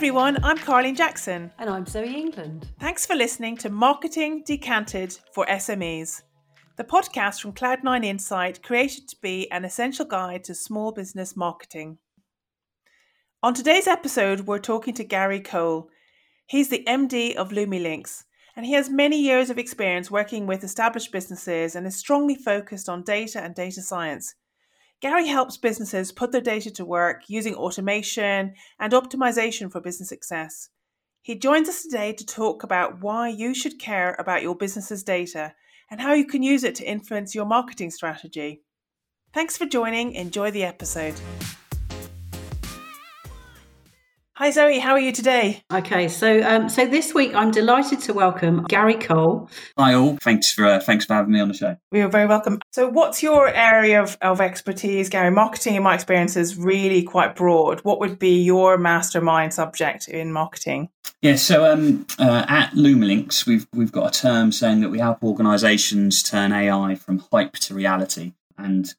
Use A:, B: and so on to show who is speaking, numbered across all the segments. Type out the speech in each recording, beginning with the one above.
A: everyone, I'm Carleen Jackson.
B: And I'm Zoe England.
A: Thanks for listening to Marketing Decanted for SMEs, the podcast from Cloud9 Insight created to be an essential guide to small business marketing. On today's episode, we're talking to Gary Cole. He's the MD of LumiLinks, and he has many years of experience working with established businesses and is strongly focused on data and data science. Gary helps businesses put their data to work using automation and optimization for business success. He joins us today to talk about why you should care about your business's data and how you can use it to influence your marketing strategy. Thanks for joining. Enjoy the episode. Hi Zoe, how are you today?
B: Okay, so um, so this week I'm delighted to welcome Gary Cole.
C: Hi all, thanks for uh, thanks for having me on the show.
A: You're very welcome. So, what's your area of, of expertise, Gary? Marketing, in my experience, is really quite broad. What would be your mastermind subject in marketing?
C: Yeah, so um, uh, at LumiLinks, we've we've got a term saying that we help organisations turn AI from hype to reality, and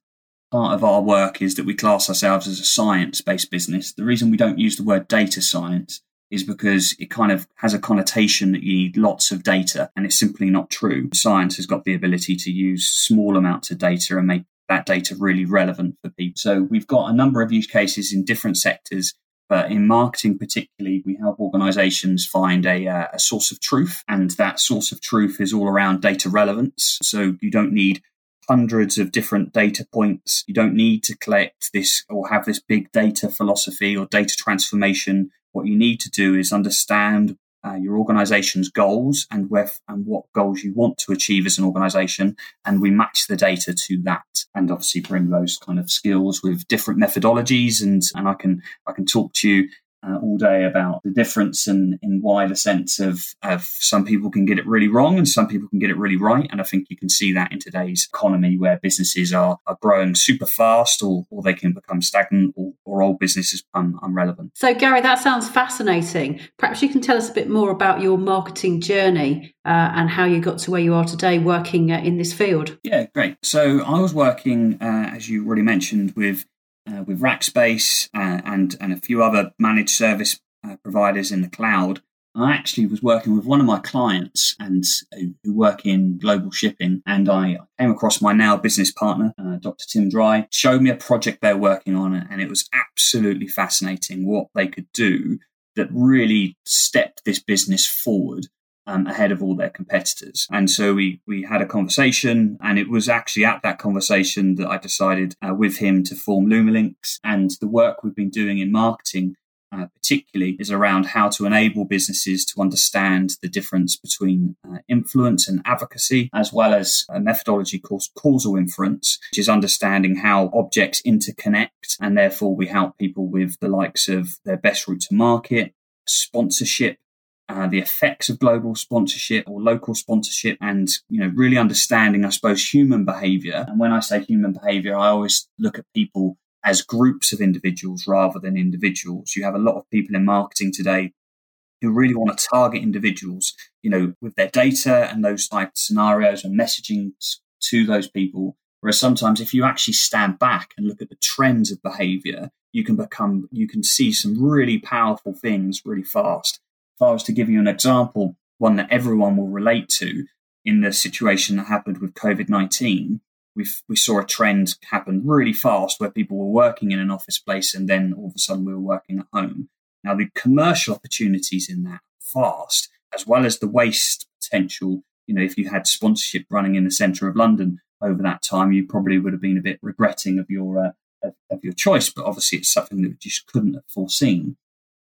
C: part of our work is that we class ourselves as a science based business. The reason we don't use the word data science is because it kind of has a connotation that you need lots of data, and it's simply not true. Science has got the ability to use small amounts of data and make that data really relevant for people. So we've got a number of use cases in different sectors. But in marketing, particularly, we help organizations find a, uh, a source of truth. And that source of truth is all around data relevance. So you don't need hundreds of different data points. You don't need to collect this or have this big data philosophy or data transformation. What you need to do is understand uh, your organization's goals and where and what goals you want to achieve as an organization and we match the data to that and obviously bring those kind of skills with different methodologies and and I can I can talk to you uh, all day about the difference and in why the sense of, of some people can get it really wrong and some people can get it really right. And I think you can see that in today's economy where businesses are, are growing super fast or, or they can become stagnant or, or old businesses become unrelevant.
B: So, Gary, that sounds fascinating. Perhaps you can tell us a bit more about your marketing journey uh, and how you got to where you are today working uh, in this field.
C: Yeah, great. So, I was working, uh, as you already mentioned, with uh, with Rackspace uh, and and a few other managed service uh, providers in the cloud. I actually was working with one of my clients and uh, who work in global shipping, and I came across my now business partner, uh, Dr. Tim Dry, showed me a project they're working on, and it was absolutely fascinating what they could do that really stepped this business forward um, ahead of all their competitors. And so we we had a conversation, and it was actually at that conversation that I decided uh, with him to form LumiLinks. And the work we've been doing in marketing. Uh, particularly is around how to enable businesses to understand the difference between uh, influence and advocacy, as well as a methodology called causal inference, which is understanding how objects interconnect. And therefore, we help people with the likes of their best route to market, sponsorship, uh, the effects of global sponsorship or local sponsorship and you know really understanding i suppose human behavior. And when i say human behavior i always look at people as groups of individuals rather than individuals. You have a lot of people in marketing today who really want to target individuals you know with their data and those type scenarios and messaging to those people. Whereas sometimes if you actually stand back and look at the trends of behavior you can become you can see some really powerful things really fast if I was to give you an example, one that everyone will relate to in the situation that happened with COVID 19, we we saw a trend happen really fast where people were working in an office place and then all of a sudden we were working at home. Now, the commercial opportunities in that fast, as well as the waste potential, you know, if you had sponsorship running in the centre of London over that time, you probably would have been a bit regretting of your uh, of, your choice. But obviously, it's something that you just couldn't have foreseen.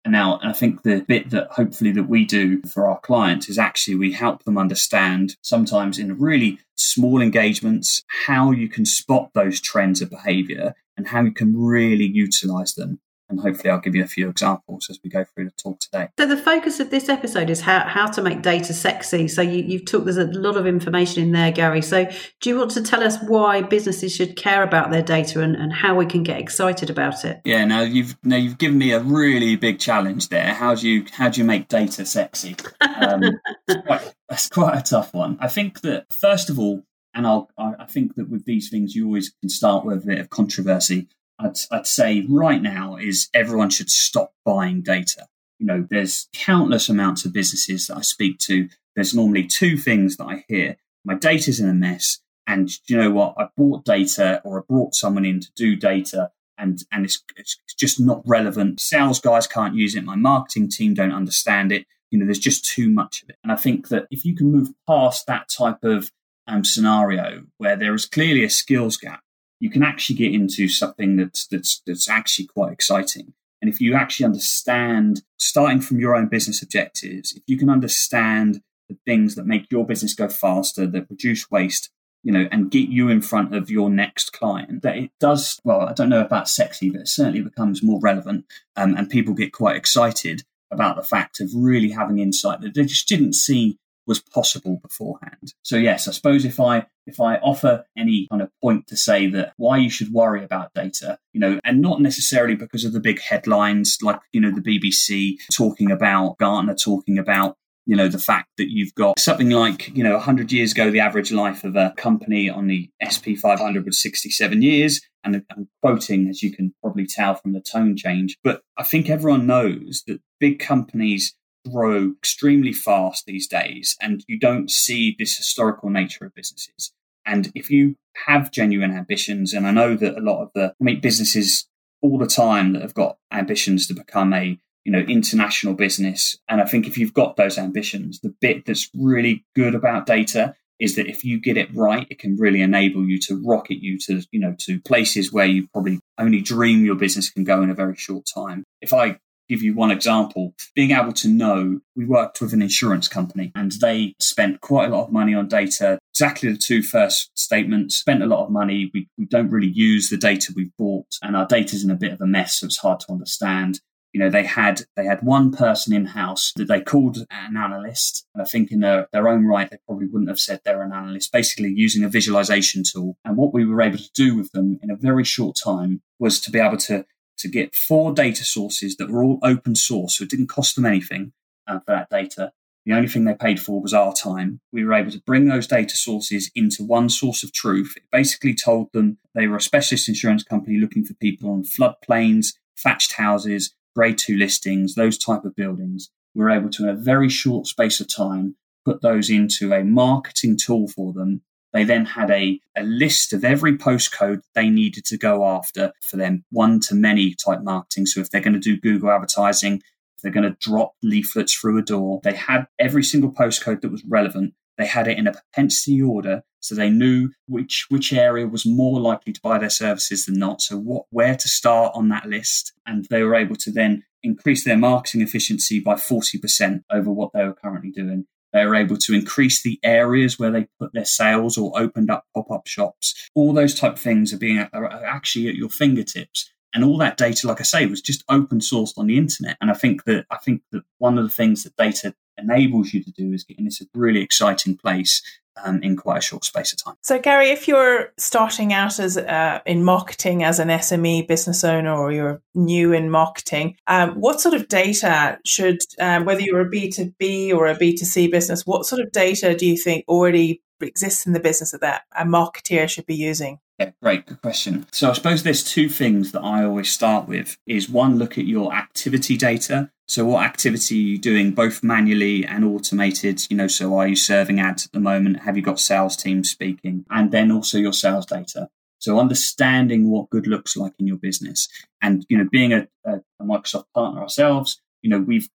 C: And now I think the bit that hopefully that we do for our clients is actually we help them understand sometimes in really small engagements how you can spot those trends of behavior and how you can really utilize them and hopefully I'll give you a few examples as we go through the talk today.
B: So the focus of this episode is how, how to make data sexy. So you, you've talked, there's a lot of information in there, Gary. So do you want to tell us why businesses should care about their data and, and how we can get excited about it?
C: Yeah, now you've now you've given me a really big challenge there. How do you how do you make data sexy? Um, quite, that's quite a tough one. I think that first of all, and I'll I think that with these things you always can start with a bit of controversy. I'd, I'd say right now is everyone should stop buying data. You know, there's countless amounts of businesses that I speak to. There's normally two things that I hear. My data's in a mess. And you know what? I bought data or I brought someone in to do data and, and it's, it's just not relevant. Sales guys can't use it. My marketing team don't understand it. You know, there's just too much of it. And I think that if you can move past that type of um, scenario where there is clearly a skills gap, you can actually get into something that's that's that's actually quite exciting. And if you actually understand, starting from your own business objectives, if you can understand the things that make your business go faster, that reduce waste, you know, and get you in front of your next client, that it does, well, I don't know about sexy, but it certainly becomes more relevant. Um, and people get quite excited about the fact of really having insight that they just didn't see was possible beforehand. So yes, I suppose if I if I offer any kind of point to say that why you should worry about data, you know, and not necessarily because of the big headlines like, you know, the BBC talking about Gartner talking about you know the fact that you've got something like you know 100 years ago the average life of a company on the S&P 500 was 67 years and i'm quoting as you can probably tell from the tone change but i think everyone knows that big companies grow extremely fast these days, and you don't see this historical nature of businesses. And if you have genuine ambitions, and I know that a lot of the I meet businesses all the time that have got ambitions to become a you know international business, and I think if you've got those ambitions, the bit that's really good about data is that if you get it right, it can really enable you to rocket you to, you know, to places where you probably only dream your business can go in a very short time. If I give you one example, being able to know we worked with an insurance company and they spent quite a lot of money on data. Exactly the two first statements spent a lot of money. We, we don't really use the data we've bought and our data's in a bit of a mess. So it's hard to understand. You know, they had they had one person in house that they called an analyst. And I think in their, their own right, they probably wouldn't have said they're an analyst, basically using a visualization tool. And what we were able to do with them in a very short time was to be able to to get four data sources that were all open source, so it didn't cost them anything uh, for that data. The only thing they paid for was our time. We were able to bring those data sources into one source of truth. It basically told them they were a specialist insurance company looking for people on floodplains, thatched houses, grade two listings, those type of buildings. We were able to, in a very short space of time, put those into a marketing tool for them they then had a, a list of every postcode they needed to go after for them one to many type marketing. So if they're going to do Google advertising, if they're going to drop leaflets through a door, they had every single postcode that was relevant. They had it in a propensity order, so they knew which which area was more likely to buy their services than not. So what where to start on that list, and they were able to then increase their marketing efficiency by forty percent over what they were currently doing. They were able to increase the areas where they put their sales or opened up pop up shops. All those type of things are being are actually at your fingertips. And all that data, like I say, was just open sourced on the internet. And I think that I think that one of the things that data enables you to do is get in this really exciting place um, in quite a short space of time.
A: So, Gary, if you're starting out as uh, in marketing as an SME business owner, or you're new in marketing, um, what sort of data should, um, whether you're a B two B or a B two C business, what sort of data do you think already exists in the business that a marketeer should be using?
C: Yeah, great, good question. So I suppose there's two things that I always start with is one look at your activity data. So what activity are you doing both manually and automated? You know, so are you serving ads at the moment? Have you got sales teams speaking? And then also your sales data. So understanding what good looks like in your business. And, you know, being a, a, a Microsoft partner ourselves, you know, we've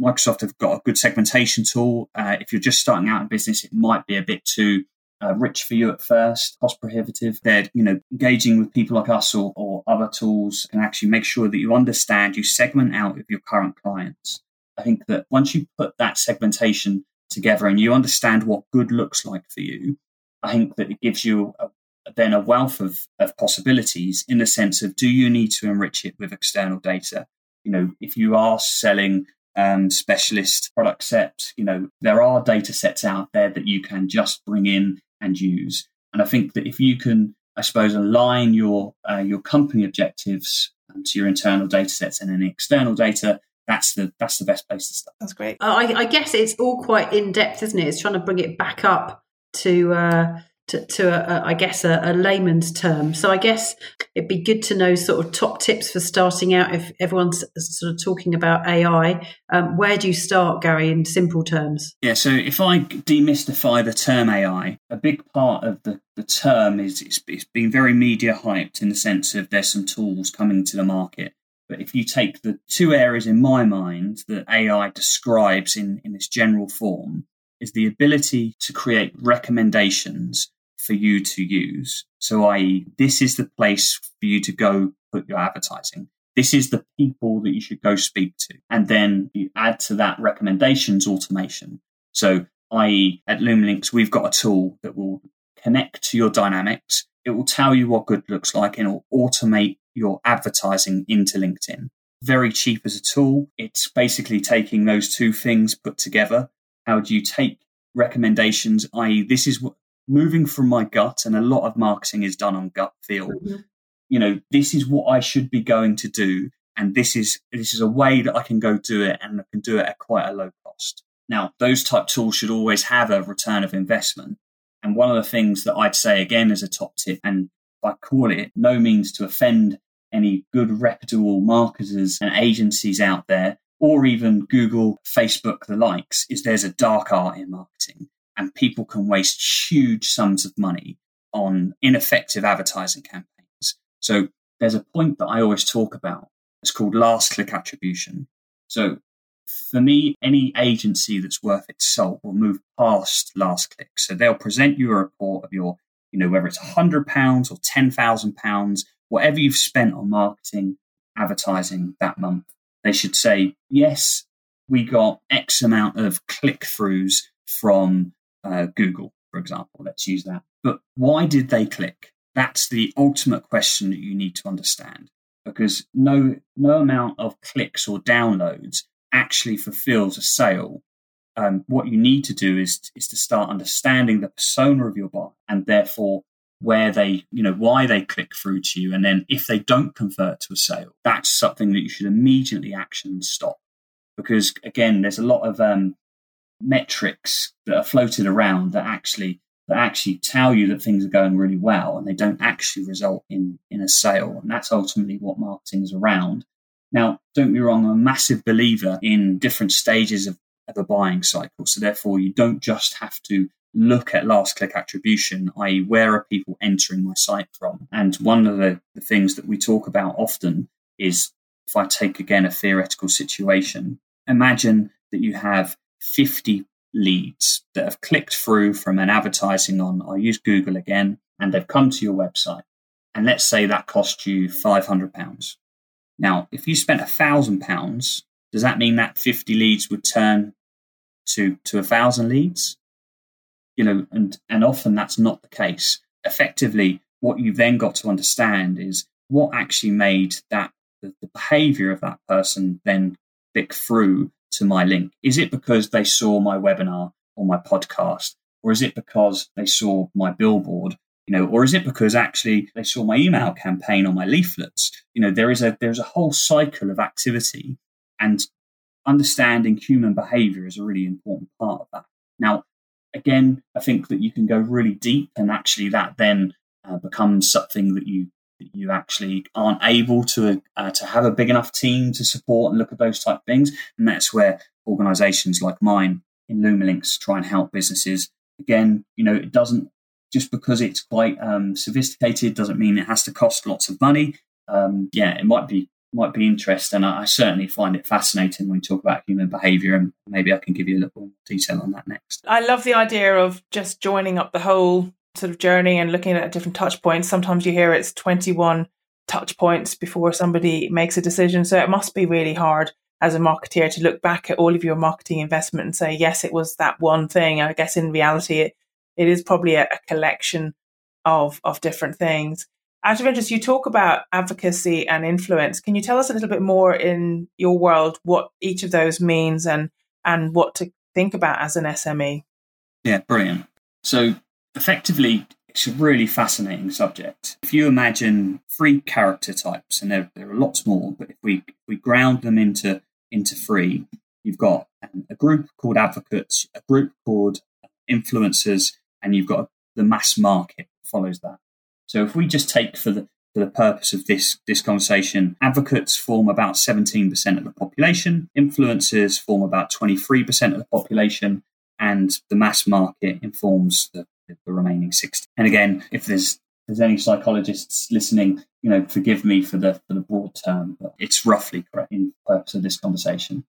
C: Microsoft have got a good segmentation tool. Uh, if you're just starting out in business, it might be a bit too uh, rich for you at first, cost prohibitive. They're, you know, engaging with people like us or, or other tools can actually make sure that you understand, you segment out with your current clients. I think that once you put that segmentation together and you understand what good looks like for you, I think that it gives you a, then a wealth of, of possibilities in the sense of do you need to enrich it with external data? You know, if you are selling um, specialist product sets, you know, there are data sets out there that you can just bring in and use. And I think that if you can, I suppose, align your uh, your company objectives to your internal data sets and any external data, that's the that's the best place to start.
A: That's great.
B: I, I guess it's all quite in depth, isn't it? It's trying to bring it back up to uh, to, to guess, a, a, layman's term. So I guess it'd be good to know sort of top tips for starting out if everyone's sort of talking about AI. Um, where do you start, Gary, in simple terms?
C: Yeah, so if I demystify the term AI, a big part of the, the term is it's, it's been very media hyped in the sense of there's some tools coming to the market. But if you take the two areas in my mind that AI describes in, in this general form, is the ability to create recommendations for you to use. So, i.e., this is the place for you to go put your advertising. This is the people that you should go speak to. And then you add to that recommendations automation. So, i.e., at LumiLinks, we've got a tool that will connect to your dynamics. It will tell you what good looks like and it will automate your advertising into LinkedIn. Very cheap as a tool. It's basically taking those two things put together. How do you take recommendations, i.e., this is what moving from my gut, and a lot of marketing is done on gut feel. Mm-hmm. You know, this is what I should be going to do, and this is this is a way that I can go do it, and I can do it at quite a low cost. Now, those type tools should always have a return of investment. And one of the things that I'd say again as a top tip, and I call it no means to offend any good reputable marketers and agencies out there, or even Google, Facebook, the likes, is there's a dark art in marketing and people can waste huge sums of money on ineffective advertising campaigns. So there's a point that I always talk about. It's called last click attribution. So for me, any agency that's worth its salt will move past last click. So they'll present you a report of your, you know, whether it's hundred pounds or ten thousand pounds, whatever you've spent on marketing, advertising that month. They should say, yes, we got X amount of click throughs from uh, Google, for example. Let's use that. But why did they click? That's the ultimate question that you need to understand because no, no amount of clicks or downloads actually fulfills a sale. Um, what you need to do is, is to start understanding the persona of your buyer and therefore where they, you know, why they click through to you. And then if they don't convert to a sale, that's something that you should immediately action and stop. Because again, there's a lot of um, metrics that are floated around that actually that actually tell you that things are going really well and they don't actually result in in a sale. And that's ultimately what marketing is around. Now don't be wrong i'm a massive believer in different stages of, of a buying cycle. So therefore you don't just have to look at last click attribution i.e where are people entering my site from? And one of the, the things that we talk about often is if i take again a theoretical situation imagine that you have 50 leads that have clicked through from an advertising on, I'll use Google again, and they've come to your website. And let's say that cost you £500. Now, if you spent £1,000, does that mean that 50 leads would turn to, to 1,000 leads? You know, and, and often that's not the case. Effectively, what you've then got to understand is what actually made that the, the behavior of that person then click through to my link? Is it because they saw my webinar or my podcast? Or is it because they saw my billboard? You know, or is it because actually they saw my email campaign or my leaflets? You know, there is a there's a whole cycle of activity and understanding human behavior is a really important part of that. Now, again, I think that you can go really deep and actually that then uh, becomes something that you you actually aren't able to uh, to have a big enough team to support and look at those type of things. And that's where organisations like mine in LumiLinks try and help businesses. Again, you know, it doesn't just because it's quite um, sophisticated doesn't mean it has to cost lots of money. Um, yeah, it might be might be interesting. I, I certainly find it fascinating when we talk about human behaviour, and maybe I can give you a little more detail on that next.
A: I love the idea of just joining up the whole sort of journey and looking at different touch points, sometimes you hear it's 21 touch points before somebody makes a decision. So it must be really hard as a marketeer to look back at all of your marketing investment and say, yes, it was that one thing. I guess in reality, it, it is probably a, a collection of, of different things. Out of interest, you talk about advocacy and influence. Can you tell us a little bit more in your world what each of those means and and what to think about as an SME?
C: Yeah, brilliant. So effectively, it's a really fascinating subject. If you imagine three character types, and there, there are lots more, but if we we ground them into into three, you've got um, a group called advocates, a group called influencers, and you've got the mass market follows that. So if we just take for the for the purpose of this this conversation, advocates form about 17% of the population, influencers form about 23% of the population, and the mass market informs the, the remaining 60. And again, if there's there's any psychologists listening, you know, forgive me for the for the broad term, but it's roughly correct in the purpose of this conversation.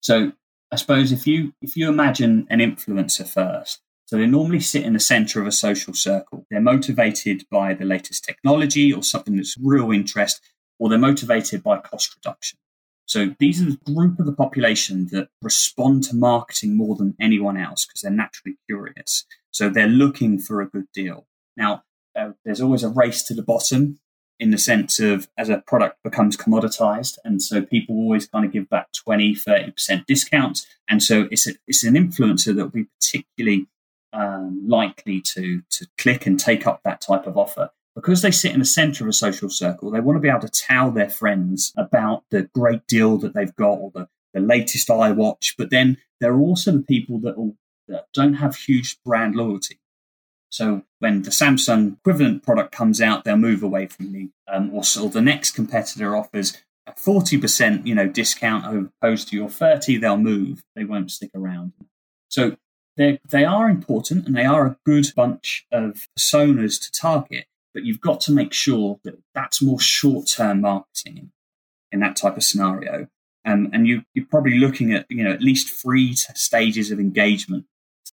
C: So I suppose if you if you imagine an influencer first, so they normally sit in the center of a social circle. They're motivated by the latest technology or something that's real interest, or they're motivated by cost reduction. So these are the group of the population that respond to marketing more than anyone else because they're naturally curious. So they're looking for a good deal. Now, uh, there's always a race to the bottom in the sense of as a product becomes commoditized. And so people always kind of give back 20, 30% discounts. And so it's, a, it's an influencer that will be particularly um, likely to, to click and take up that type of offer. Because they sit in the center of a social circle, they want to be able to tell their friends about the great deal that they've got or the, the latest iWatch. But then there are also the people that, will, that don't have huge brand loyalty. So when the Samsung equivalent product comes out, they'll move away from me. Um, or the next competitor offers a 40% you know discount opposed to your 30 they'll move they won't stick around so they they are important and they are a good bunch of personas to target but you've got to make sure that that's more short-term marketing in that type of scenario um, and you, you're probably looking at you know at least three stages of engagement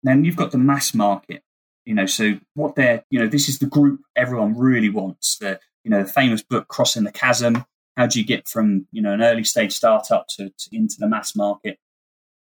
C: then you've got the mass market you know, so what they're, you know, this is the group everyone really wants. The, you know, the famous book Crossing the Chasm. How do you get from, you know, an early stage startup to, to into the mass market?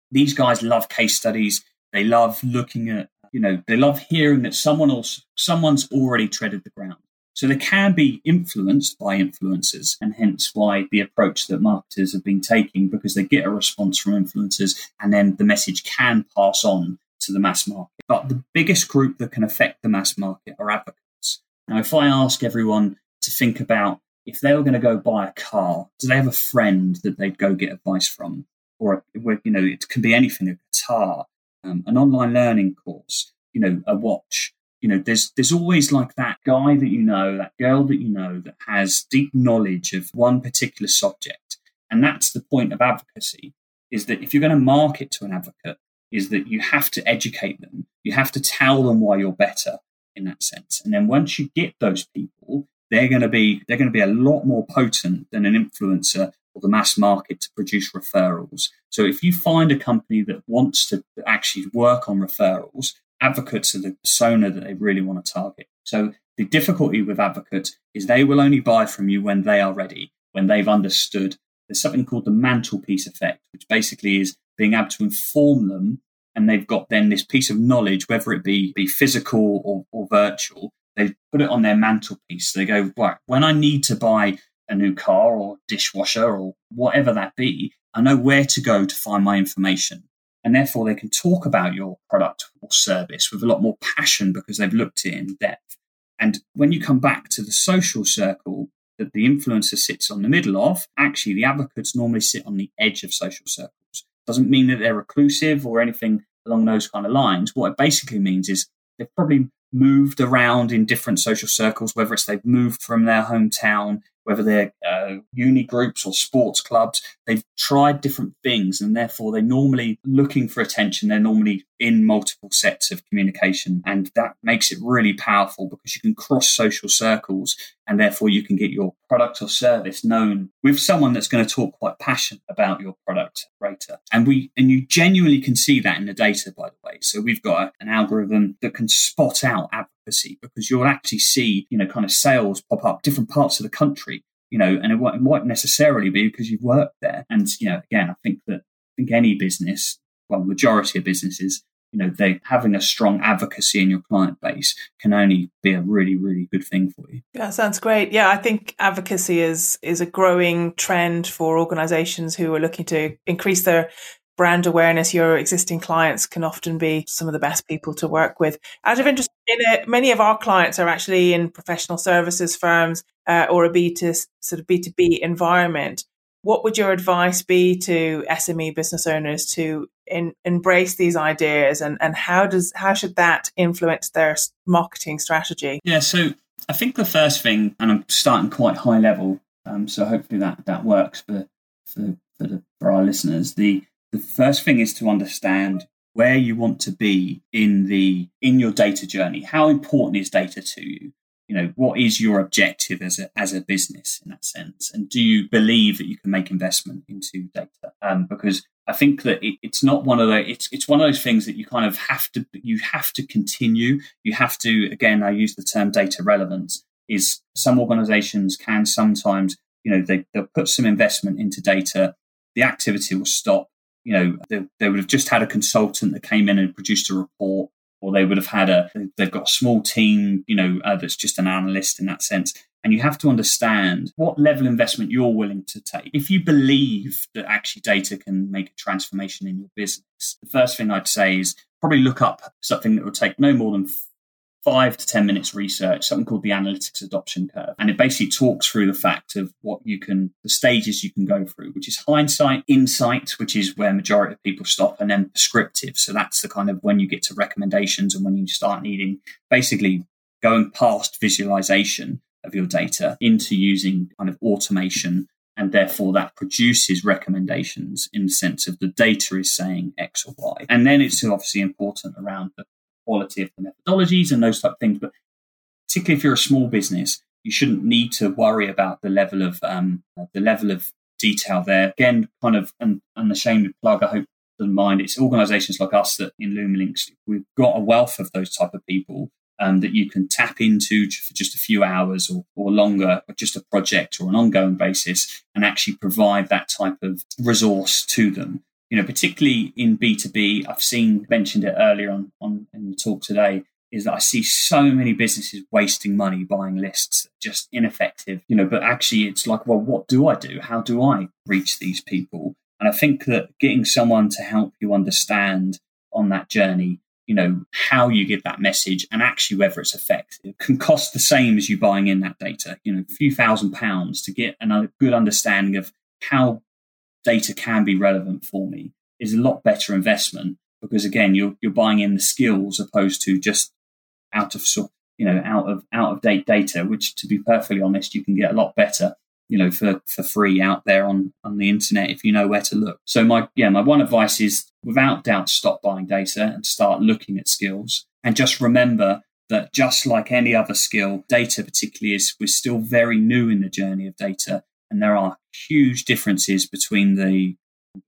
C: These guys love case studies. They love looking at, you know, they love hearing that someone else, someone's already treaded the ground. So they can be influenced by influencers, and hence why the approach that marketers have been taking, because they get a response from influencers, and then the message can pass on to the mass market. But the biggest group that can affect the mass market are advocates. Now, if I ask everyone to think about if they were going to go buy a car, do they have a friend that they'd go get advice from? Or, you know, it can be anything a guitar, um, an online learning course, you know, a watch. You know, there's there's always like that guy that you know, that girl that you know that has deep knowledge of one particular subject. And that's the point of advocacy is that if you're going to market to an advocate, is that you have to educate them. You have to tell them why you're better in that sense. And then once you get those people, they're going to be they're going to be a lot more potent than an influencer or the mass market to produce referrals. So if you find a company that wants to actually work on referrals, advocates are the persona that they really want to target. So the difficulty with advocates is they will only buy from you when they are ready, when they've understood. There's something called the mantelpiece effect, which basically is being able to inform them and they've got then this piece of knowledge, whether it be, be physical or, or virtual, they put it on their mantelpiece. They go, right, when I need to buy a new car or dishwasher or whatever that be, I know where to go to find my information. And therefore, they can talk about your product or service with a lot more passion because they've looked it in depth. And when you come back to the social circle that the influencer sits on the middle of, actually, the advocates normally sit on the edge of social circles. Doesn't mean that they're reclusive or anything along those kind of lines. What it basically means is they've probably moved around in different social circles, whether it's they've moved from their hometown whether they're uh, uni groups or sports clubs, they've tried different things and therefore they're normally looking for attention. They're normally in multiple sets of communication. And that makes it really powerful because you can cross social circles and therefore you can get your product or service known with someone that's going to talk quite passionate about your product greater. And we, and you genuinely can see that in the data, by the way. So we've got an algorithm that can spot out advocacy because you'll actually see, you know, kind of sales pop up different parts of the country, you know, and it won't, it won't necessarily be because you've worked there. And, you know, again, I think that, I think any business, well, majority of businesses, you know, they having a strong advocacy in your client base can only be a really, really good thing for you.
A: Yeah, sounds great. Yeah, I think advocacy is is a growing trend for organizations who are looking to increase their brand awareness, your existing clients can often be some of the best people to work with. Out of interest, a, many of our clients are actually in professional services firms uh, or a B to sort of B two B environment. what would your advice be to SME business owners to in, embrace these ideas and, and how does how should that influence their marketing strategy?
C: Yeah, so I think the first thing, and I'm starting quite high level, um, so hopefully that that works for for for, the, for our listeners. The the first thing is to understand where you want to be in the in your data journey. How important is data to you? you know what is your objective as a as a business in that sense? And do you believe that you can make investment into data? Um, because I think that it, it's not one of the it's it's one of those things that you kind of have to you have to continue. You have to again I use the term data relevance is some organizations can sometimes you know they, they'll put some investment into data. The activity will stop you know they, they would have just had a consultant that came in and produced a report or they would have had a they've got a small team you know uh, that's just an analyst in that sense. And you have to understand what level investment you're willing to take. If you believe that actually data can make a transformation in your business the first thing i'd say is probably look up something that will take no more than five to 10 minutes research, something called the analytics adoption curve. And it basically talks through the fact of what you can, the stages you can go through, which is hindsight, insight, which is where majority of people stop, and then prescriptive. So that's the kind of when you get to recommendations and when you start needing basically going past visualization of your data into using kind of automation and therefore that produces recommendations in the sense of the data is saying X or Y. And then it's obviously important around the quality of the methodologies and those type of things. But particularly if you're a small business, you shouldn't need to worry about the level of um, the level of detail there. Again, kind of an unashamed plug. I hope doesn't mind. It's organisations like us that in LumiLinks we've got a wealth of those type of people um, that you can tap into for just a few hours or, or longer, or just a project or an ongoing basis, and actually provide that type of resource to them you know, particularly in B2B, I've seen mentioned it earlier on, on in the talk today, is that I see so many businesses wasting money buying lists, just ineffective, you know, but actually it's like, well, what do I do? How do I reach these people? And I think that getting someone to help you understand on that journey, you know, how you give that message and actually whether it's effective can cost the same as you buying in that data, you know, a few thousand pounds to get a good understanding of how data can be relevant for me is a lot better investment because again you're you're buying in the skills opposed to just out of you know out of out of date data which to be perfectly honest you can get a lot better you know for for free out there on on the internet if you know where to look. So my yeah my one advice is without doubt stop buying data and start looking at skills. And just remember that just like any other skill data particularly is we're still very new in the journey of data and there are huge differences between the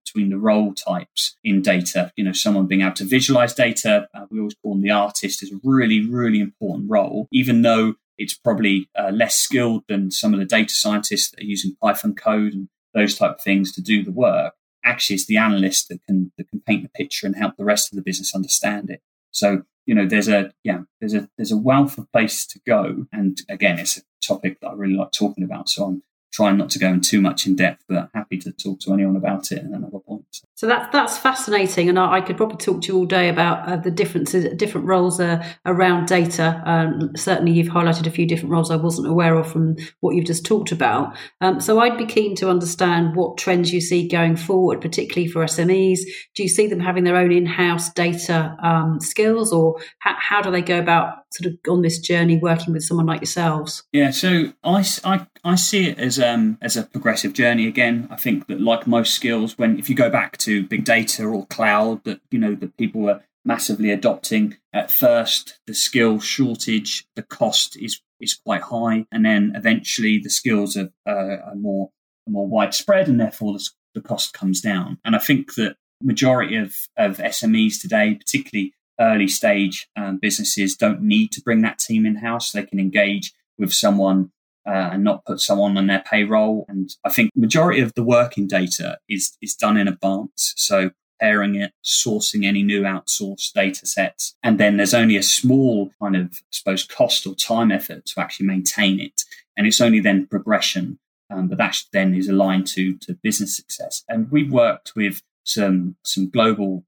C: between the role types in data. You know, someone being able to visualize data, uh, we always call them the artist, is a really, really important role, even though it's probably uh, less skilled than some of the data scientists that are using Python code and those type of things to do the work. Actually, it's the analyst that can that can paint the picture and help the rest of the business understand it. So, you know, there's a yeah, there's a there's a wealth of places to go, and again, it's a topic that I really like talking about. So I'm trying not to go in too much in depth, but happy to talk to anyone about it at another point.
B: So that's that's fascinating, and I, I, could probably talk to you all day about uh, the differences, different roles uh, around data. Um, certainly, you've highlighted a few different roles I wasn't aware of from what you've just talked about. Um, so I'd be keen to understand what trends you see going forward, particularly for SMEs. Do you see them having their own in-house data um, skills, or ha- how do they go about sort of on this journey working with someone like yourselves?
C: Yeah, so I, I, I see it as um, as a progressive journey. Again, I think that like most skills, when if you go back to big data or cloud that you know that people were massively adopting at first the skill shortage the cost is is quite high and then eventually the skills are, uh, are more are more widespread and therefore the, the cost comes down and i think that majority of, of smes today particularly early stage um, businesses don't need to bring that team in house they can engage with someone uh, and not put someone on their payroll. And I think majority of the working data is is done in advance. So preparing it, sourcing any new outsourced data sets. And then there's only a small kind of, I suppose, cost or time effort to actually maintain it. And it's only then progression. Um, but that then is aligned to, to business success. And we've worked with some, some global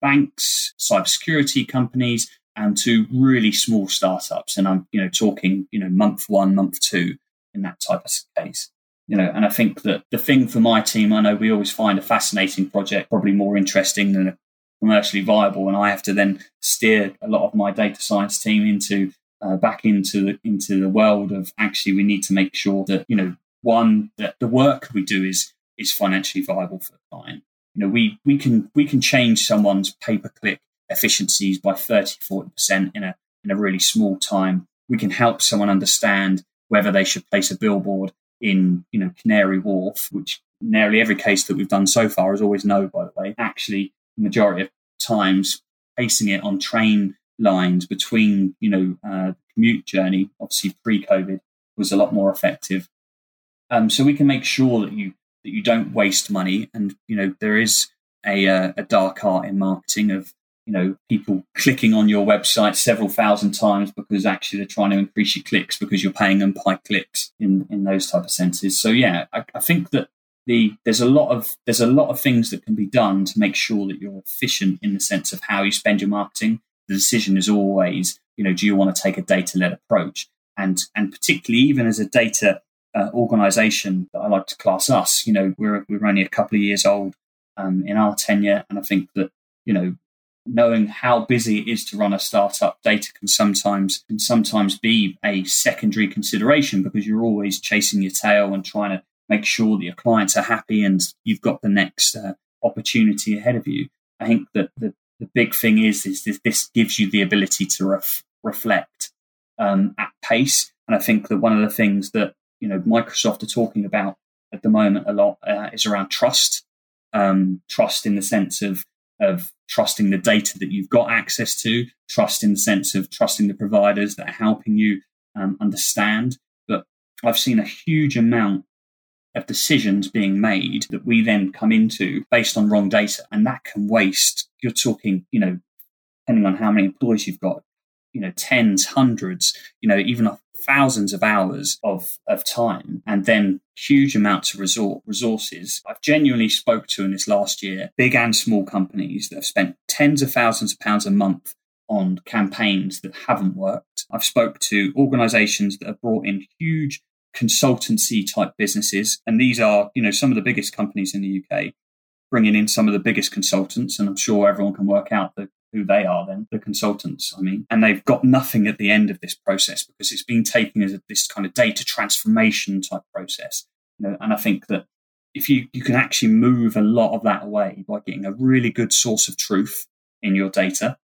C: banks, cybersecurity companies, and to really small startups. And I'm, you know, talking, you know, month one, month two in that type of case. you know, and I think that the thing for my team, I know we always find a fascinating project probably more interesting than a commercially viable, and I have to then steer a lot of my data science team into uh, back into the, into the world of actually we need to make sure that you know one that the work we do is is financially viable for the client. You know, we we can we can change someone's pay per click efficiencies by 30 40% in a in a really small time. We can help someone understand whether they should place a billboard in, you know, Canary Wharf, which nearly every case that we've done so far is always no, by the way. Actually, majority of times, placing it on train lines between, you know, uh, commute journey, obviously pre-COVID, was a lot more effective. Um, so we can make sure that you that you don't waste money, and you know there is a, uh, a dark art in marketing of you know people clicking on your website several thousand times because actually they're trying to increase your clicks because you're paying them by clicks in in those type of senses. So yeah, I, I think that the there's a lot of there's a lot of things that can be done to make sure that you're efficient in the sense of how you spend your marketing. The decision is always, you know, do you want to take a data led approach? And and particularly even as a data uh, organization that I like to class us, you know, we're we're only a couple of years old um, in our tenure, and I think that you know knowing how busy it is to run a startup, data can sometimes can sometimes be a secondary consideration because you're always chasing your tail and trying to make sure that your clients are happy and you've got the next uh, opportunity ahead of you. I think that the, the big thing is is this, this gives you the ability to ref, reflect um, at pace, and I think that one of the things that you know Microsoft are talking about at the moment a lot uh, is around trust. Um, trust in the sense of of trusting the data that you've got access to, trust in the sense of trusting the providers that are helping you um, understand. But I've seen a huge amount of decisions being made that we then come into based on wrong data, and that can waste. You're talking, you know, depending on how many employees you've got, you know, tens, hundreds, you know, even thousands of hours of, of time and then huge amounts of resort, resources. I've genuinely spoke to in this last year, big and small companies that have spent tens of thousands of pounds a month on campaigns that haven't worked. I've spoke to organizations that have brought in huge consultancy type businesses. And these are, you know, some of the biggest companies in the UK bringing in some of the biggest consultants. And I'm sure everyone can work out the who they are then, the consultants, I mean, and they've got nothing at the end of this process because it's been taken as a, this kind of data transformation type process. You know, and I think that if you, you can actually move a lot of that away by getting a really good source of truth in your data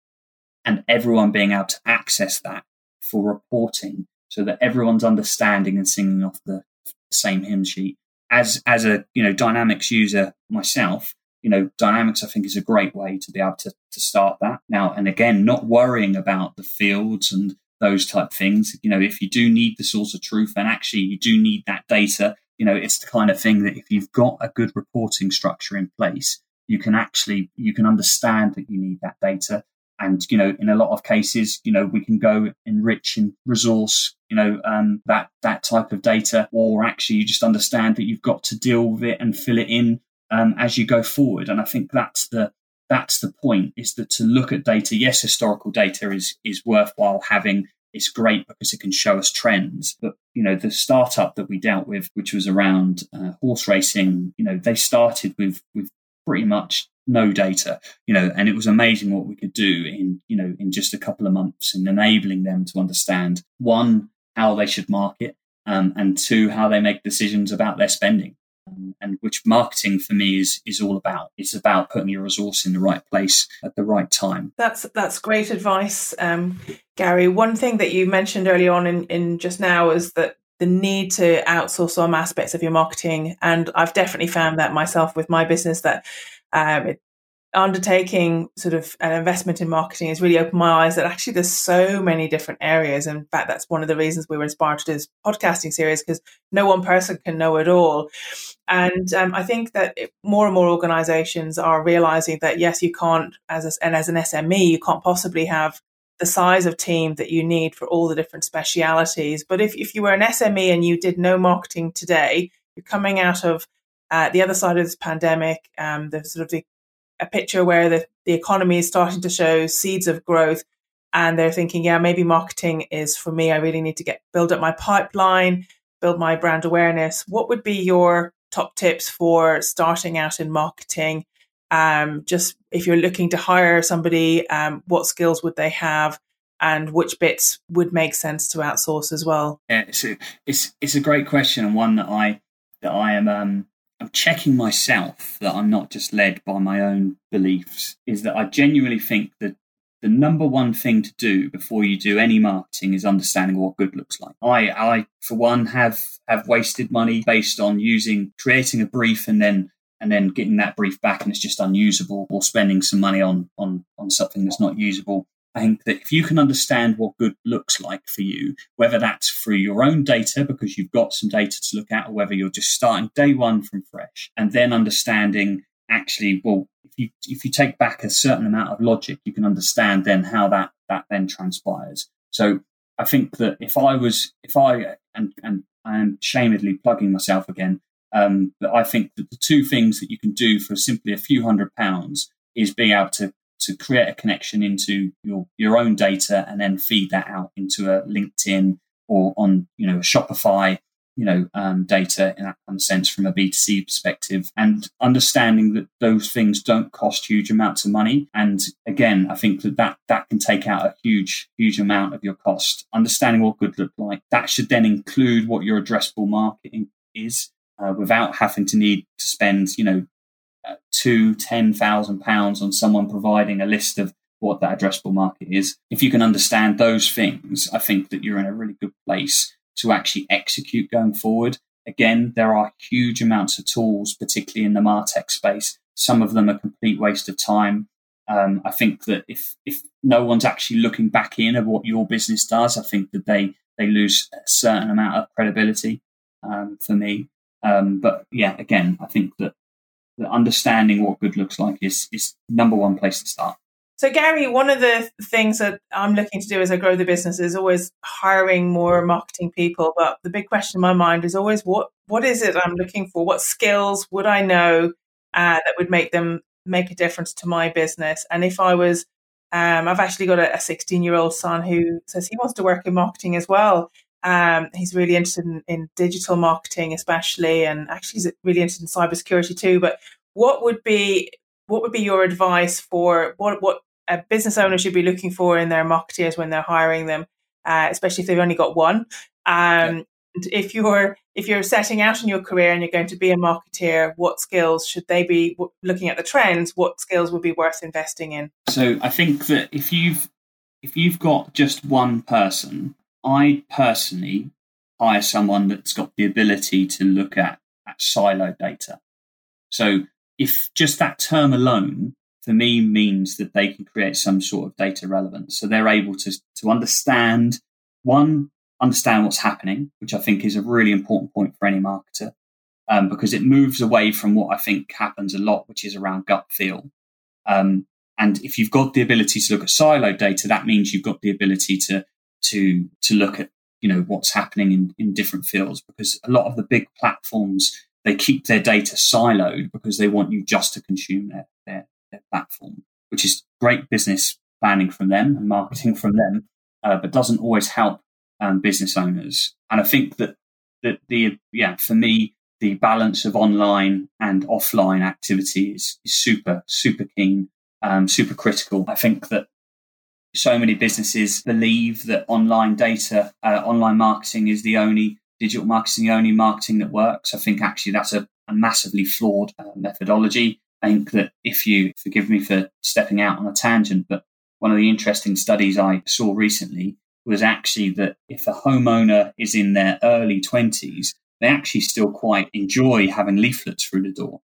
C: and everyone being able to access that for reporting so that everyone's understanding and singing off the same hymn sheet. As, as a, you know, Dynamics user myself, you know, Dynamics, I think, is a great way to be able to, to start that. Now, and again, not worrying about the fields and those type things. You know, if you do need the source of truth and actually you do need that data, you know, it's the kind of thing that if you've got a good reporting structure in place, you can actually, you can understand that you need that data. And, you know, in a lot of cases, you know, we can go enrich and resource, you know, um, that, that type of data, or actually you just understand that you've got to deal with it and fill it in um, as you go forward. And I think that's the that's the point: is that to look at data. Yes, historical data is is worthwhile having. It's great because it can show us trends. But you know, the startup that we dealt with, which was around uh, horse racing, you know, they started with with pretty much no data, you know, and it was amazing what we could do in, you know, in just a couple of months and enabling them to understand one, how they should market, um, and two, how they make decisions about their spending um, and which marketing for me is is all about. It's about putting your resource in the right place at the right time.
A: That's that's great advice, um, Gary. One thing that you mentioned early on in, in just now is that the need to outsource some aspects of your marketing, and I've definitely found that myself with my business that um, it, undertaking sort of an investment in marketing has really opened my eyes that actually there's so many different areas. In fact, that's one of the reasons we were inspired to do this podcasting series because no one person can know it all. And um, I think that it, more and more organizations are realizing that yes, you can't, as a, and as an SME, you can't possibly have the size of team that you need for all the different specialities. But if, if you were an SME and you did no marketing today, you're coming out of uh, the other side of this pandemic, um, the sort of the a picture where the, the economy is starting to show seeds of growth and they're thinking, yeah, maybe marketing is for me. I really need to get build up my pipeline. build my brand awareness. What would be your top tips for starting out in marketing? Um, just if you're looking to hire somebody, um, what skills would they have? and which bits would make sense to outsource as well?
C: Yeah, it's a, it's it's a great question and one that I that I am um, Checking myself that I'm not just led by my own beliefs. Is that I genuinely think that the number one thing to do before you do any marketing is understanding what good looks like. I, I for one, have have wasted money based on using creating a brief and then and then getting that brief back and it's just unusable, or spending some money on on on something that's not usable. I think that if you can understand what good looks like for you, whether that's through your own data because you've got some data to look at, or whether you're just starting day one from fresh, and then understanding actually, well, if you if you take back a certain amount of logic, you can understand then how that that then transpires. So I think that if I was if I and and I am shamedly plugging myself again, um, but I think that the two things that you can do for simply a few hundred pounds is being able to to create a connection into your your own data and then feed that out into a LinkedIn or on you know Shopify you know um, data in that kind of sense from a B2C perspective. And understanding that those things don't cost huge amounts of money. And again I think that that, that can take out a huge huge amount of your cost. Understanding what good look like that should then include what your addressable marketing is uh, without having to need to spend you know ten thousand pounds on someone providing a list of what that addressable market is. If you can understand those things, I think that you're in a really good place to actually execute going forward. Again, there are huge amounts of tools, particularly in the Martech space. Some of them are complete waste of time. Um, I think that if if no one's actually looking back in at what your business does, I think that they they lose a certain amount of credibility um, for me. Um, but yeah, again, I think that that understanding what good looks like is is number one place to start.
A: So, Gary, one of the things that I'm looking to do as I grow the business is always hiring more marketing people. But the big question in my mind is always what what is it I'm looking for? What skills would I know uh, that would make them make a difference to my business? And if I was, um, I've actually got a 16 year old son who says he wants to work in marketing as well. Um, he's really interested in, in, digital marketing, especially, and actually he's really interested in cybersecurity too. But what would be what would be your advice for what what a business owner should be looking for in their marketeers when they're hiring them, uh, especially if they've only got one? Um, yeah. If you're if you're setting out in your career and you're going to be a marketeer, what skills should they be looking at the trends? What skills would be worth investing in?
C: So I think that if you've if you've got just one person I personally hire someone that's got the ability to look at, at silo data. So if just that term alone for me means that they can create some sort of data relevance. So they're able to, to understand one, understand what's happening, which I think is a really important point for any marketer. Um, because it moves away from what I think happens a lot, which is around gut feel. Um, and if you've got the ability to look at silo data, that means you've got the ability to to to look at you know what's happening in, in different fields because a lot of the big platforms they keep their data siloed because they want you just to consume their their, their platform, which is great business planning from them and marketing from them, uh, but doesn't always help um, business owners. And I think that that the yeah for me the balance of online and offline activity is, is super super keen, um, super critical. I think that so many businesses believe that online data, uh, online marketing is the only digital marketing, the only marketing that works. I think actually that's a, a massively flawed uh, methodology. I think that if you forgive me for stepping out on a tangent, but one of the interesting studies I saw recently was actually that if a homeowner is in their early 20s, they actually still quite enjoy having leaflets through the door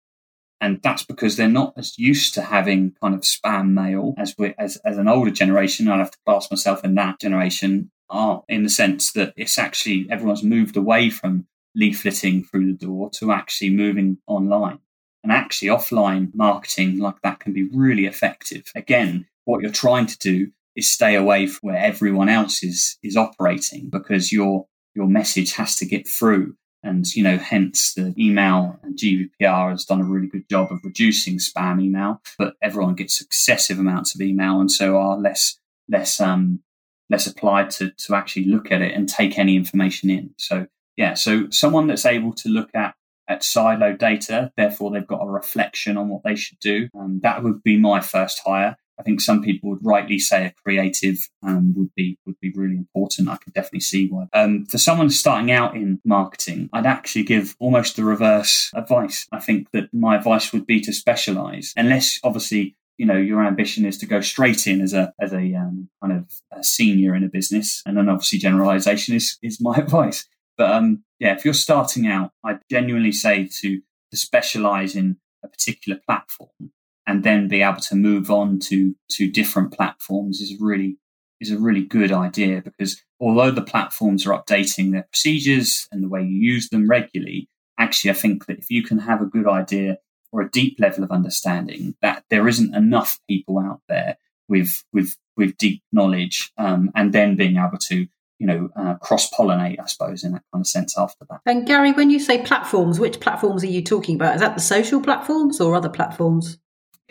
C: and that's because they're not as used to having kind of spam mail as we as, as an older generation. I'd have to class myself in that generation are in the sense that it's actually everyone's moved away from leafleting through the door to actually moving online. And actually offline marketing like that can be really effective. Again, what you're trying to do is stay away from where everyone else is is operating because your your message has to get through and, you know, hence the email and GDPR has done a really good job of reducing spam email, but everyone gets excessive amounts of email and so are less, less, um, less applied to, to actually look at it and take any information in. So yeah, so someone that's able to look at at silo data, therefore they've got a reflection on what they should do. Um, that would be my first hire. I think some people would rightly say a creative um, would be would be really important. I could definitely see why. Um, for someone starting out in marketing, I'd actually give almost the reverse advice. I think that my advice would be to specialize, unless obviously you know your ambition is to go straight in as a as a um, kind of a senior in a business, and then obviously generalization is is my advice. But um, yeah, if you're starting out, I genuinely say to to specialize in a particular platform and then be able to move on to to different platforms is really is a really good idea because although the platforms are updating their procedures and the way you use them regularly, actually I think that if you can have a good idea or a deep level of understanding that there isn't enough people out there with with with deep knowledge um, and then being able to you know uh, cross pollinate i suppose in that kind of sense after that.
B: And gary when you say platforms which platforms are you talking about? Is that the social platforms or other platforms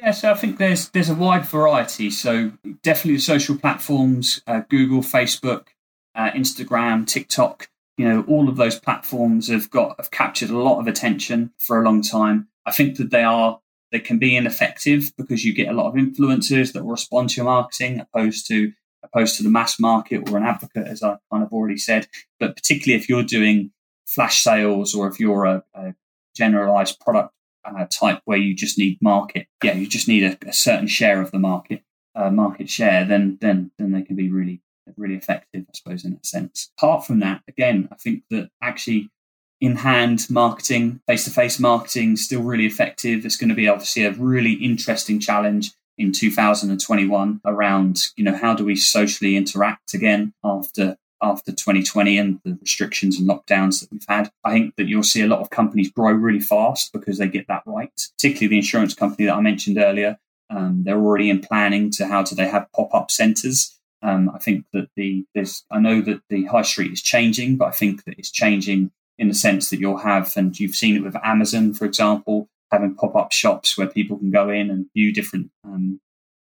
C: yeah, so I think there's there's a wide variety. So definitely the social platforms, uh, Google, Facebook, uh, Instagram, TikTok. You know, all of those platforms have got have captured a lot of attention for a long time. I think that they are they can be ineffective because you get a lot of influencers that will respond to your marketing opposed to opposed to the mass market or an advocate, as I kind of already said. But particularly if you're doing flash sales or if you're a, a generalized product uh, type where you just need market, yeah, you just need a, a certain share of the market, uh, market share, then then then they can be really really effective, I suppose, in that sense. Apart from that, again, I think that actually in hand marketing, face to face marketing, still really effective. It's going to be obviously a really interesting challenge in 2021 around you know how do we socially interact again after after 2020 and the restrictions and lockdowns that we've had. I think that you'll see a lot of companies grow really fast because they get that right. Particularly the insurance company that I mentioned earlier. Um, they're already in planning to how do they have pop up centres. Um, I think that the there's I know that the high street is changing, but I think that it's changing in the sense that you'll have, and you've seen it with Amazon, for example, having pop up shops where people can go in and view different um,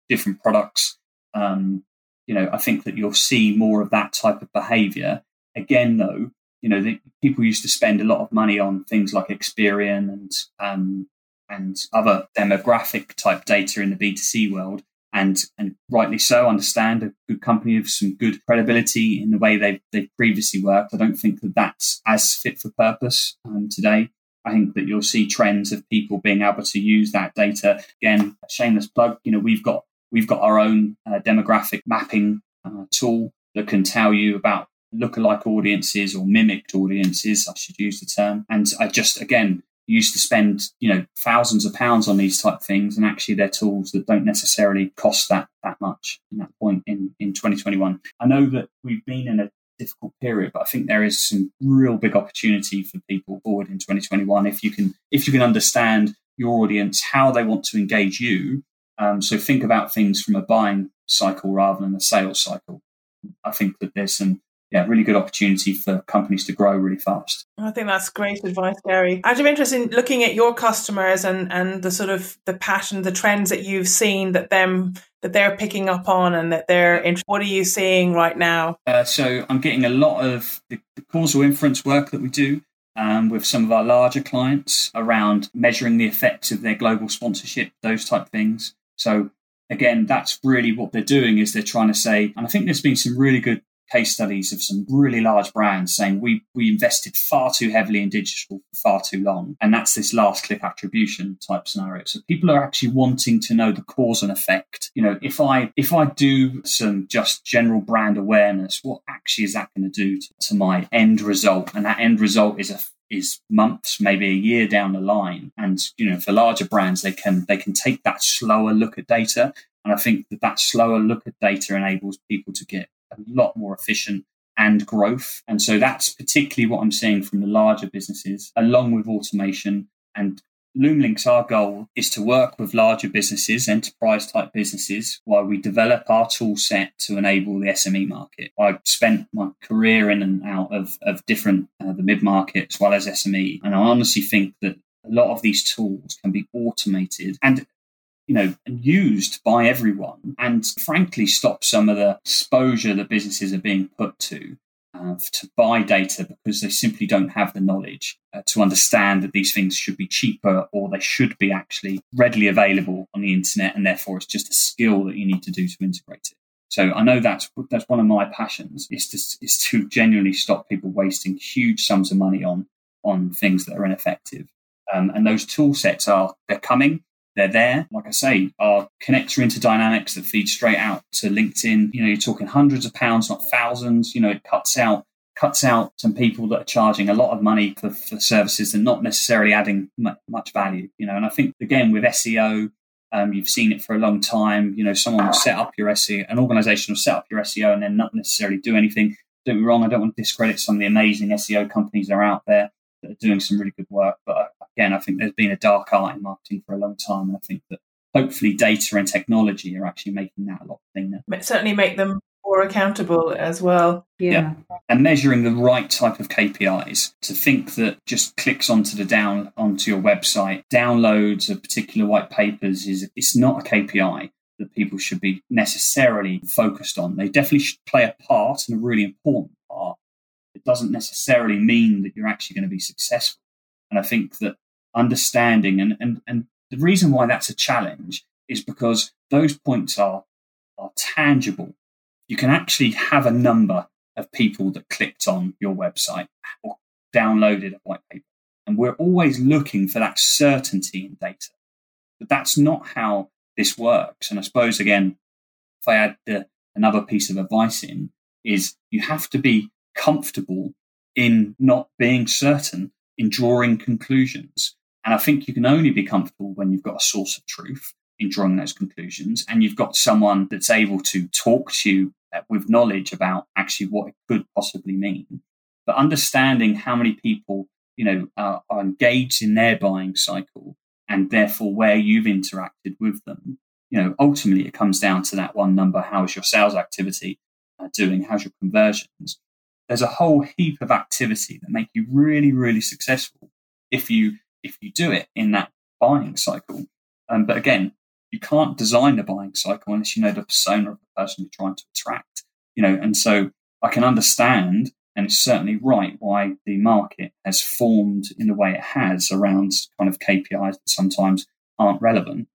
C: different products. Um, you know, I think that you'll see more of that type of behaviour. Again, though, you know, the, people used to spend a lot of money on things like Experian and um, and other demographic type data in the B2C world. And, and rightly so, understand a good company with some good credibility in the way they've, they've previously worked. I don't think that that's as fit for purpose um, today. I think that you'll see trends of people being able to use that data. Again, shameless plug, you know, we've got We've got our own uh, demographic mapping uh, tool that can tell you about lookalike audiences or mimicked audiences, I should use the term. And I just, again, used to spend, you know, thousands of pounds on these type things. And actually they're tools that don't necessarily cost that, that much in that point in, in 2021. I know that we've been in a difficult period, but I think there is some real big opportunity for people forward in 2021 if you can, if you can understand your audience, how they want to engage you um, so think about things from a buying cycle rather than a sales cycle. I think that there's some yeah, really good opportunity for companies to grow really fast.
A: I think that's great advice, Gary. Out of interest in looking at your customers and, and the sort of the pattern, the trends that you've seen that them that they're picking up on and that they're interested. What are you seeing right now?
C: Uh, so I'm getting a lot of the, the causal inference work that we do um, with some of our larger clients around measuring the effects of their global sponsorship, those type things. So again, that's really what they're doing is they're trying to say, and I think there's been some really good case studies of some really large brands saying we we invested far too heavily in digital for far too long. And that's this last click attribution type scenario. So people are actually wanting to know the cause and effect. You know if i if i do some just general brand awareness what actually is that going to do to, to my end result? And that end result is a is months, maybe a year down the line. And you know, for larger brands, they can they can take that slower look at data. And I think that that slower look at data enables people to get a lot more efficient and growth. And so that's particularly what I'm seeing from the larger businesses, along with automation and LumiLinks, our goal is to work with larger businesses, enterprise type businesses, while we develop our tool set to enable the SME market. I've spent my career in and out of, of different, uh, the mid market as well as SME. And I honestly think that a lot of these tools can be automated and you know, used by everyone and frankly stop some of the exposure that businesses are being put to uh, to buy data because they simply don't have the knowledge uh, to understand that these things should be cheaper or they should be actually readily available on the internet, and therefore it's just a skill that you need to do to integrate it. So I know that's that's one of my passions is to is to genuinely stop people wasting huge sums of money on on things that are ineffective. Um, and those tool sets are they're coming they're there. Like I say, our connector into Dynamics that feeds straight out to LinkedIn. You know, you're talking hundreds of pounds, not thousands. You know, it cuts out cuts out some people that are charging a lot of money for, for services and not necessarily adding much value. You know, and I think again with SEO, um, you've seen it for a long time. You know, someone will set up your SEO, an organization will set up your SEO and then not necessarily do anything. Don't be wrong, I don't want to discredit some of the amazing SEO companies that are out there that are doing some really good work, but again, I think there's been a dark art in marketing for a long time. And I think that hopefully data and technology are actually making that a lot cleaner.
A: Certainly make them more accountable as well.
B: Yeah. yeah.
C: And measuring the right type of KPIs. To think that just clicks onto the down onto your website, downloads of particular white papers is it's not a KPI that people should be necessarily focused on. They definitely should play a part and a really important part. It doesn't necessarily mean that you're actually going to be successful. And I think that understanding and, and, and the reason why that's a challenge is because those points are are tangible. You can actually have a number of people that clicked on your website or downloaded a white paper. And we're always looking for that certainty in data. But that's not how this works. And I suppose, again, if I add the, another piece of advice in, is you have to be comfortable in not being certain in drawing conclusions. And I think you can only be comfortable when you've got a source of truth in drawing those conclusions and you've got someone that's able to talk to you uh, with knowledge about actually what it could possibly mean. But understanding how many people, you know, are, are engaged in their buying cycle and therefore where you've interacted with them, you know, ultimately it comes down to that one number. How is your sales activity uh, doing? How's your conversions? there's a whole heap of activity that make you really, really successful if you if you do it in that buying cycle. Um, but again, you can't design a buying cycle unless you know the persona of the person you're trying to attract. You know, and so I can understand, and it's certainly right why the market has formed in the way it has around kind of KPIs that sometimes aren't relevant.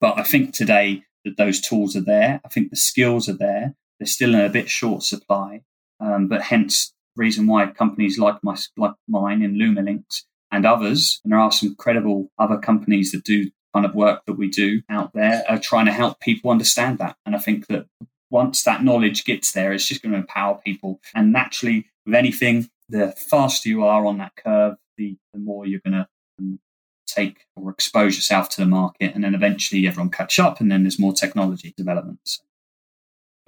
C: But I think today that those tools are there. I think the skills are there. They're still in a bit short supply. Um, but hence reason why companies like my like mine in LumiLinks and others, and there are some credible other companies that do kind of work that we do out there, are trying to help people understand that. And I think that once that knowledge gets there, it's just going to empower people. And naturally, with anything, the faster you are on that curve, the, the more you're going to um, take or expose yourself to the market, and then eventually everyone catch up, and then there's more technology developments.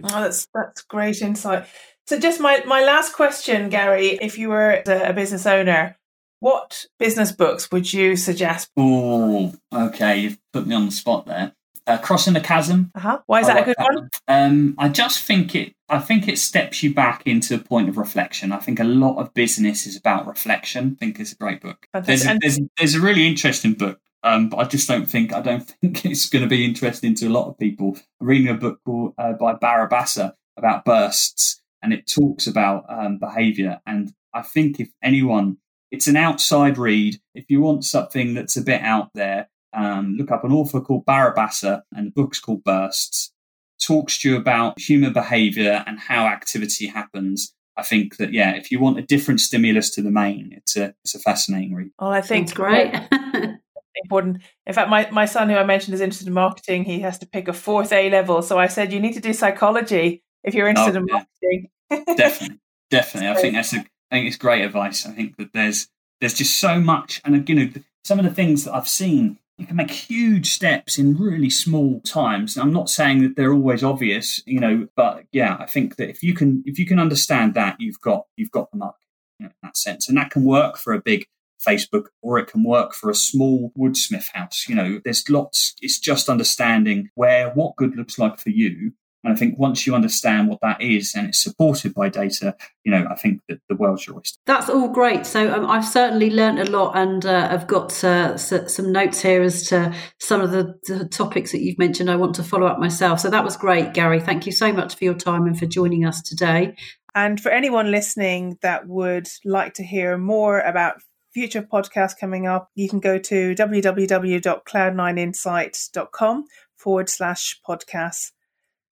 A: Oh, that's that's great insight. So, just my, my last question, Gary, if you were a business owner, what business books would you suggest?
C: Oh, okay. You've put me on the spot there. Uh, Crossing the Chasm.
A: Uh-huh. Why is I that a good that one?
C: Um, I just think it. I think it steps you back into a point of reflection. I think a lot of business is about reflection. I think it's a great book. There's a, there's, there's a really interesting book um, but I just don't think I don't think it's going to be interesting to a lot of people. I'm reading a book called, uh, by Barabási about bursts, and it talks about um, behavior. And I think if anyone, it's an outside read. If you want something that's a bit out there, um, look up an author called Barabási, and the book's called Bursts. Talks to you about human behavior and how activity happens. I think that yeah, if you want a different stimulus to the main, it's a it's a fascinating read.
A: Oh, I think
B: it's great.
A: important. In fact, my, my son, who I mentioned, is interested in marketing. He has to pick a fourth A level. So I said, you need to do psychology if you're interested oh, in marketing
C: definitely, definitely. I think that's a. I think it's great advice. I think that there's there's just so much, and you know, some of the things that I've seen, you can make huge steps in really small times. I'm not saying that they're always obvious, you know, but yeah, I think that if you can if you can understand that, you've got you've got the market you know, in that sense, and that can work for a big Facebook or it can work for a small woodsmith house. You know, there's lots. It's just understanding where what good looks like for you and I think once you understand what that is and it's supported by data, you know, I think that the world's your oyster.
B: That's all great. So um, I've certainly learned a lot and uh, I've got uh, some notes here as to some of the, the, topics that you've mentioned I want to follow up myself. So that was great, Gary. Thank you so much for your time and for joining us today.
A: And for anyone listening that would like to hear more about future podcasts coming up, you can go to www.cloud9insight.com forward slash podcasts.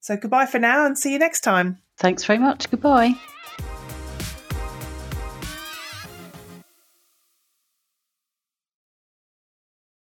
A: So goodbye for now and see you next time.
B: Thanks very much. Goodbye.